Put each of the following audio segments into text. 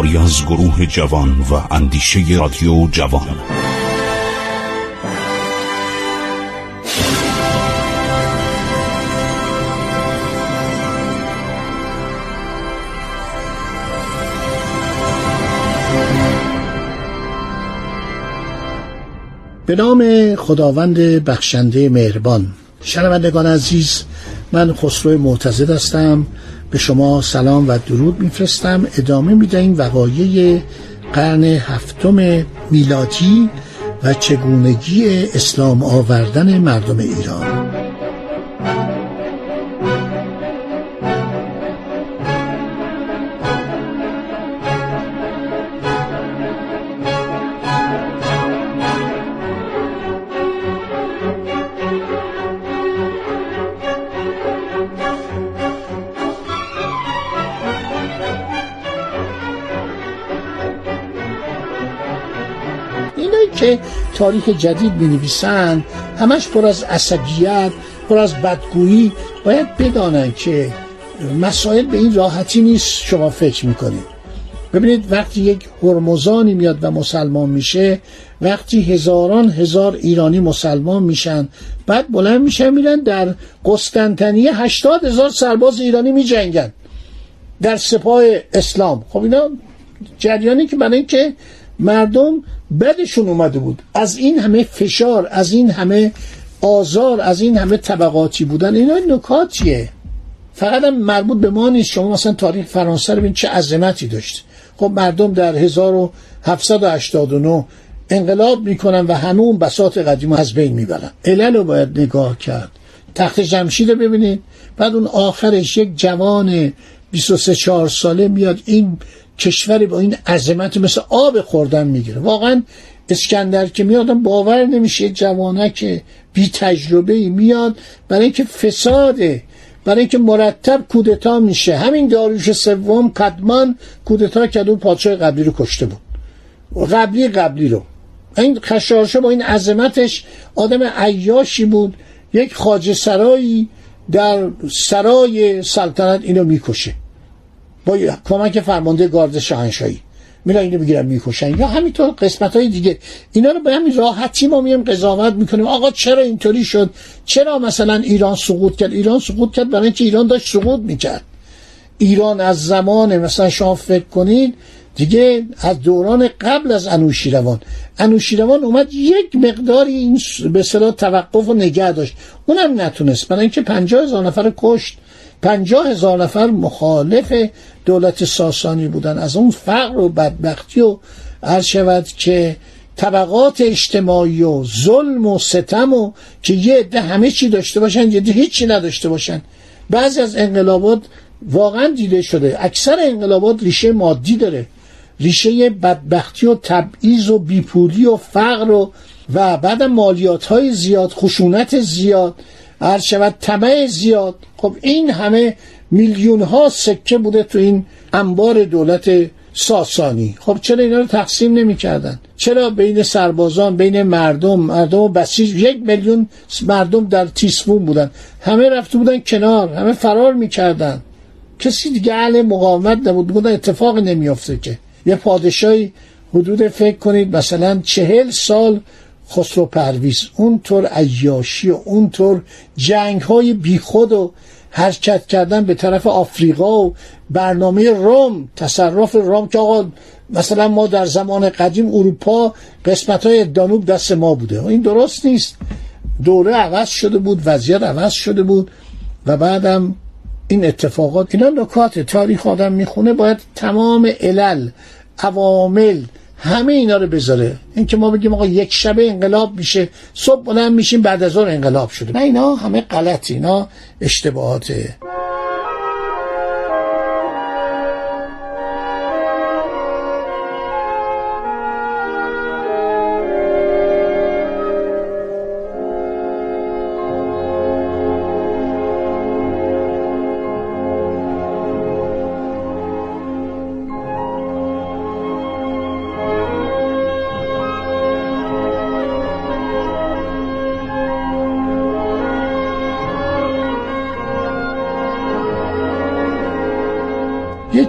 کاری از گروه جوان و اندیشه رادیو جوان. به نام خداوند بخشنده مهربان. شنوندگان عزیز من خسرو معتزد هستم. به شما سلام و درود میفرستم. ادامه می‌دهیم وقایع قرن هفتم میلادی و چگونگی اسلام آوردن مردم ایران. تاریخ جدید می نویسن همش پر از عصبیت پر از بدگویی. باید بدانن که مسائل به این راحتی نیست شما فکر می‌کنید. ببینید وقتی یک هرمزانی میاد و مسلمان میشه وقتی هزاران هزار ایرانی مسلمان میشن بعد بلند میشن میرن در قسطنطنیه هشتاد هزار سرباز ایرانی میجنگن در سپاه اسلام. خب اینا جریانی که برای اینکه مردم بدشون اومده بود. از این همه فشار از این همه آزار از این همه طبقاتی بودن اینا نکاتیه. فقط هم مربوط به ما نیست. شما مثلا تاریخ فرانسه رو ببین چه عظمتی داشت. خب مردم در 1789 انقلاب می‌کنن و همه اون بساط قدیم از بین می‌برن. علل رو باید نگاه کرد. تخت جمشید رو ببینید. بعد اون آخرش یک جوان 23 4 ساله میاد این کشوری با این عظمت مثل آب خوردن می‌گیره. واقعا اسکندر که میاد باور نمیشه جوانک بی تجربه میاد. برای اینکه فساده برای اینکه مرتب کودتا میشه. همین داریوش سوم کدمان کودتا کرد و پادشاه قبلی رو کشته بود. قبلی قبلی رو. این خشارشه با این عظمتش آدم عیاشی بود. یک خاجه سرایی در سرای سلطنت اینو می‌کشه. با کمک فرمانده گارد شاهنشاهی. میرن اینو می‌گیرن می‌کشن. یا همینطور قسمت های دیگه. اینا رو به همین راحتی ما میایم قضاوت می‌کنیم؟ آقا چرا اینطوری شد؟ چرا مثلا ایران سقوط کرد؟ ایران سقوط کرد برای اینکه ایران داشت سقوط می‌کرد. ایران از زمان مثلا شما فکر کنید دیگه از دوران قبل از انوشیروان. انوشیروان اومد یک مقداری این به صلاح توقف و نگه داشت. اونم نتونست. برای اینکه پنجاه هزار نفر کشت. پنجاه هزار نفر مخالف دولت ساسانی بودن. از اون فقر و بدبختی و عرض شود که طبقات اجتماعی و ظلم و ستم و که یه عده همه چی داشته باشن یه عده هیچی نداشته باشن. بعضی از انقلابات واقعا دیده شده. اکثر انقلابات ریشه مادی داره. ریشه بدبختی و تبعیض و بیپولی و فقر و و بعد مالیات های زیاد خشونت زیاد عرض شود طمع زیاد. خب این همه میلیون ها سکه بوده تو این انبار دولت ساسانی. خب چرا اینا رو تقسیم نمی کردن؟ چرا بین سربازان بین مردم مردم بسیج یک میلیون مردم در تیسفون بودن. همه رفته بودن کنار همه فرار می‌کردن. کسی دیگه اهل مقاومت نبود. بودن اتفاق نمیافته که. یه پادشاهی حدود فکر کنید مثلا چهل سال خسرو پرویز اونطور عیاشی و اونطور جنگ های بیخود و حرکت کردن به طرف آفریقا و برنامه روم تصرف روم که آقا مثلا ما در زمان قدیم اروپا قسمت های دانوب دست ما بوده. این درست نیست. دوره عوض شده بود وضعیت عوض شده بود و بعدم این اتفاقات. اینا نکات تاریخ آدم می‌خونه باید تمام علل عوامل همه اینا رو بذاره. اینکه ما بگیم آقا یک شبه انقلاب میشه صبح بلند میشیم بعد از اون انقلاب شده. نه اینا همه غلط اینا اشتباهاته.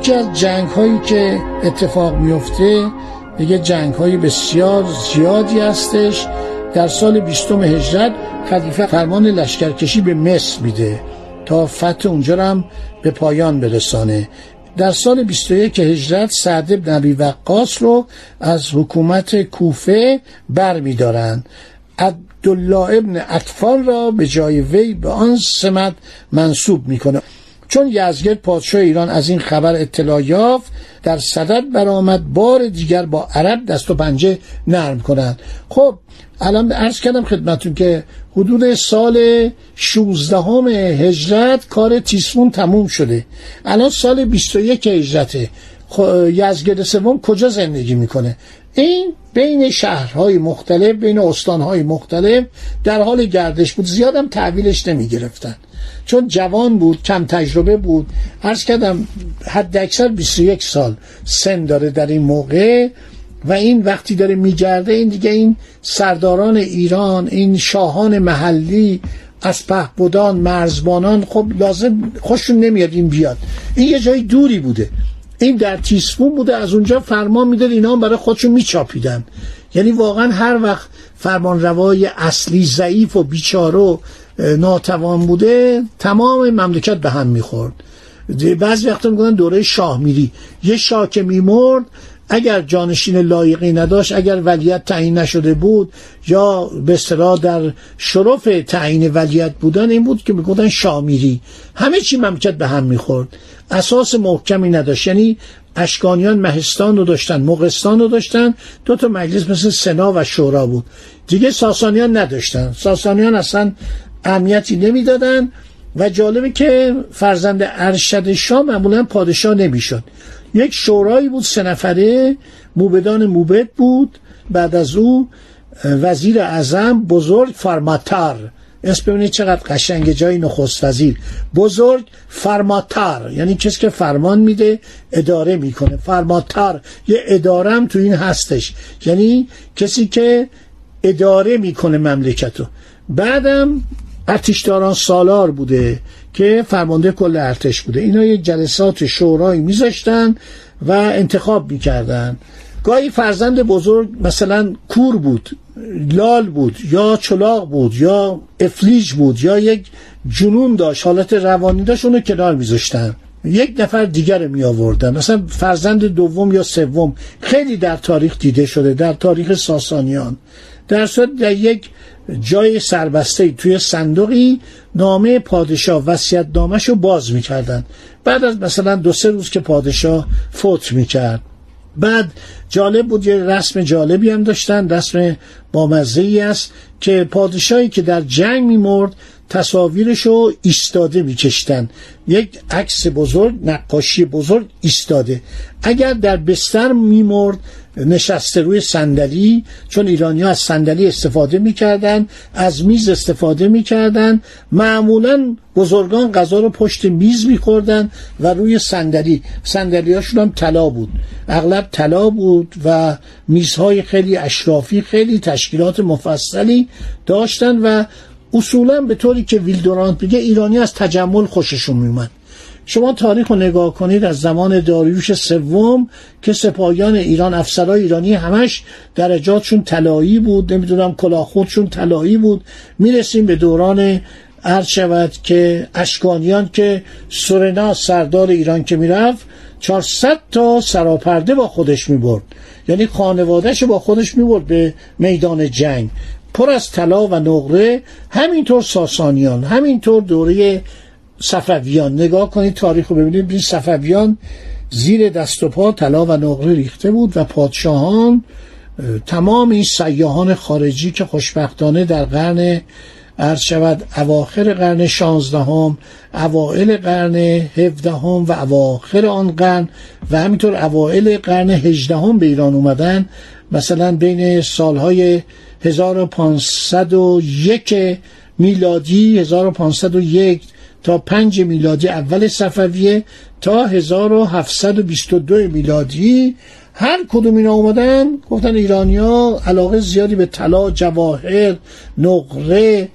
یکی از جنگ هایی که اتفاق میفته دیگه جنگ های بسیار زیادی هستش. در سال بیستم هجرت خلیفه فرمان لشکرکشی به مصر میده تا فتح اونجا هم به پایان برسانه. در سال 21 هجرت سعد بن نبی وقاص رو از حکومت کوفه بر میدارند عبدالله ابن اطفال را به جای وی به آن سمت منصوب می‌کنه. چون یزگرد پادشاه ایران از این خبر اطلاع یافت در صدد برآمد بار دیگر با عرب دست و پنجه نرم کنند. خب الان عرض کردم خدمتون که حدود سال 16 هجرت کار تیسفون تموم شده. الان سال 21 هجرته. یزگرد سوم کجا زندگی می‌کنه؟ این بین شهرهای مختلف بین استانهای مختلف در حال گردش بود. زیادم تحویلش نمی گرفتن چون جوان بود کم تجربه بود. عرض کردم حد اکثر 21 سال سن داره در این موقع و این وقتی داره میگرده این دیگه این سرداران ایران این شاهان محلی از پهبدان مرزبانان خب لازم خوششون نمیاد این بیاد. این یه جای دوری بوده. این در تیسفون بوده از اونجا فرمان می‌داد اینا هم برای خودشون میچاپیدن. یعنی واقعا هر وقت فرمان روای اصلی ضعیف و بیچاره و ناتوان بوده تمام مملکت به هم می‌خورد. بعضی وقتا میگن دوره شاه میری یه شاه که میمرد اگر جانشین لایقی نداشت اگر ولیت تعیین نشده بود یا به اصطلاح در شرف تعیین ولیت بودن این بود که می‌گفتن شامیری. همه چی مملکت به هم می‌خورد. اساس محکمی نداشت. یعنی اشکانیان مهستان رو داشتن مغستان رو داشتن. دو تا مجلس مثل سنا و شورا بود. دیگه ساسانیان نداشتن. ساسانیان اصلا اهمیتی نمی‌دادن. و جالبه که فرزند ارشد شاه معمولا پادشاه نمی‌شد. یک شورایی بود سه نفره موبدان موبد بود. بعد از او وزیر اعظم بزرگ فرماتر. اسم ببینید چقدر قشنگ جای نخست وزیر. بزرگ فرماتر یعنی کسی که فرمان میده اداره می‌کنه. فرماتر یه اداره هم تو این هستش. یعنی کسی که اداره می‌کنه مملکتو بعدم ارتشداران سالار بوده که فرمانده کل ارتش بوده. اینا یه جلسات شورایی میذاشتن و انتخاب می‌کردن. گاهی فرزند بزرگ مثلا کور بود لال بود یا چلاق بود یا افلیج بود یا یک جنون داشت حالت روانی داشت اونو کنار میذاشتن. یک نفر دیگر می آوردن مثلا فرزند دوم یا سوم خیلی در تاریخ دیده شده در تاریخ ساسانیان. در صورت در یک جای سربسته توی صندوقی نامه پادشاه وصیت نامش رو باز می‌کردن بعد از مثلا دو سه روز که پادشاه فوت می‌کرد. بعد جالب بود یه رسم جالبی هم داشتن رسم بامزه ای است که پادشاهی که در جنگ میمرد تصاویرش رو ایستاده میکشتن. یک عکس بزرگ نقاشی بزرگ ایستاده. اگر در بستر میمرد نشسته روی صندلی چون ایرانی ها از صندلی استفاده می‌کردن از میز استفاده می‌کردن معمولا بزرگان غذا رو پشت میز میخوردن و روی صندلی. صندلی هاشون هم طلا بود. اغلب طلا بود و میزهای خیلی اشرافی خیلی تشکیلات مفصلی داشتن و اصولا به طوری که ویلدورانت میگه ایرانی از تجمل خوششون میومد شما تاریخ رو نگاه کنید از زمان داریوش سوم که سپاهیان ایران افسرهای ایرانی همش درجاتشون طلایی بود نمی‌دونم کلاخودشون طلایی بود. می‌رسیم به دوران عرض شود که اشکانیان که سورنا سردار ایران که می‌رفت 400 تا سراپرده با خودش می‌برد. یعنی خانوادهش با خودش می‌برد به میدان جنگ. پر از طلا و نقره همینطور ساسانیان همینطور دوره صفویان. نگاه کنید تاریخ رو ببینید. ببینید صفویان زیر دست و پا طلا و نقره ریخته بود و پادشاهان تمام این سیاهان خارجی که خوشبختانه در قرن عرض شود اواخر قرن شانزدهم اوائل قرن هفدهم و اواخر آن قرن و همینطور اوائل قرن هجدهم به ایران اومدن مثلا بین سالهای 1501 میلادی 1501 تا 5 میلادی اول صفویه تا 1722 میلادی. هر کدوم اینا اومدن گفتن ایرانیا علاقه زیادی به طلا جواهر نقره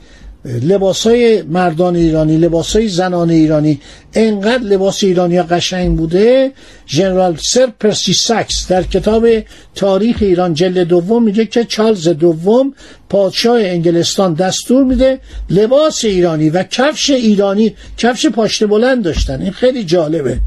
لباسای مردان ایرانی لباسای زنان ایرانی انقدر لباس ایرانی قشنگ بوده. ژنرال سر پرسی ساکس در کتاب تاریخ ایران جلد دوم میگه که چارلز دوم پادشاه انگلستان دستور میده لباس ایرانی و کفش ایرانی کفش پاشت بلند داشتن. این خیلی جالبه.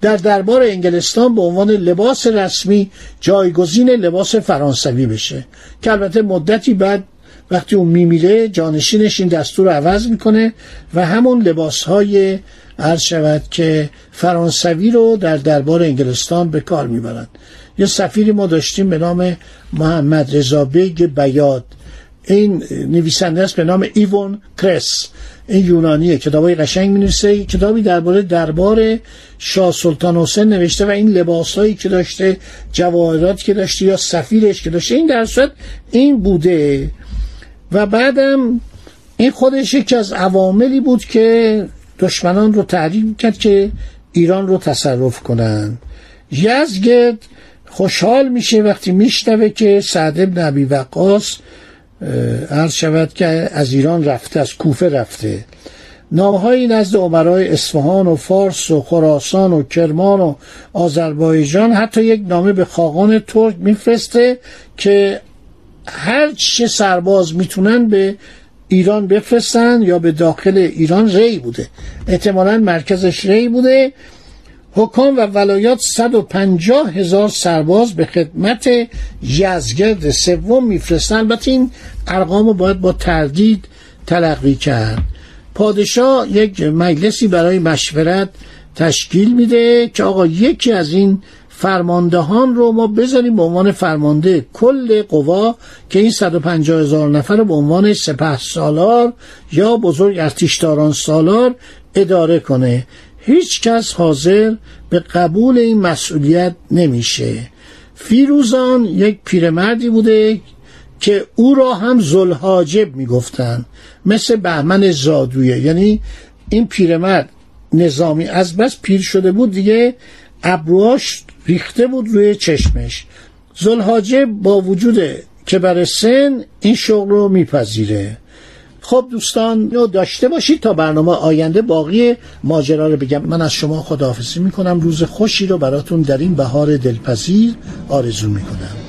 در دربار انگلستان به عنوان لباس رسمی جایگزین لباس فرانسوی بشه. که البته مدتی بعد وقتی اون میمیره جانشینش این دستور رو عوض می‌کنه و همون لباس های عرض شود که فرانسوی رو در دربار انگلستان به کار می‌برند. یه سفیری ما داشتیم به نام محمد رضا بیگ بیاد. این نویسنده است به نام ایوون کرس. این یونانیه کتابای قشنگ می کتابی درباره دربار شاه سلطان حسین نوشته و این لباسهایی که داشته جواهراتی که داشته یا سفیرش که داشته. این در این بوده. و بعدم این خودش یکی از عواملی بود که دشمنان رو تحریم کرد که ایران رو تصرف کنند یزگرد خوشحال میشه وقتی میشنوه که سعد ابن عبی وقاص عرض شود که از ایران رفته از کوفه رفته. نامهایی نزد عمرای اصفهان و فارس و خراسان و کرمان و آذربایجان حتی یک نامه به خاقان ترک میفرسته که هر چه سرباز می‌تونن به ایران بفرستن یا به داخل ایران ری بوده. احتمالا مرکزش ری بوده. حکام و ولایات 150 هزار سرباز به خدمت یزگرد سوم میفرستن البته این ارقام رو باید با تردید تلقی کرد. پادشاه یک مجلسی برای مشورت تشکیل میده که آقا یکی از این فرماندهان رو ما بذاریم به عنوان فرمانده کل قوا که این 150 هزار نفر به عنوان سپه سالار یا بزرگ ارتشداران سالار اداره کنه. هیچ کس حاضر به قبول این مسئولیت نمیشه. فیروزان یک پیرمردی بوده که او را هم زلحاجب می‌گفتن مثل بهمن زادویه. یعنی این پیرمرد نظامی از بس پیر شده بود دیگه ابروهاش ریخته بود روی چشمش. زلحاجب با وجود که برای سن این شغل رو میپذیره. خب دوستان رو داشته باشید تا برنامه آینده باقی ماجرا رو بگم. من از شما خداحافظی می‌کنم. روز خوشی رو براتون در این بهار دلپذیر آرزو می‌کنم.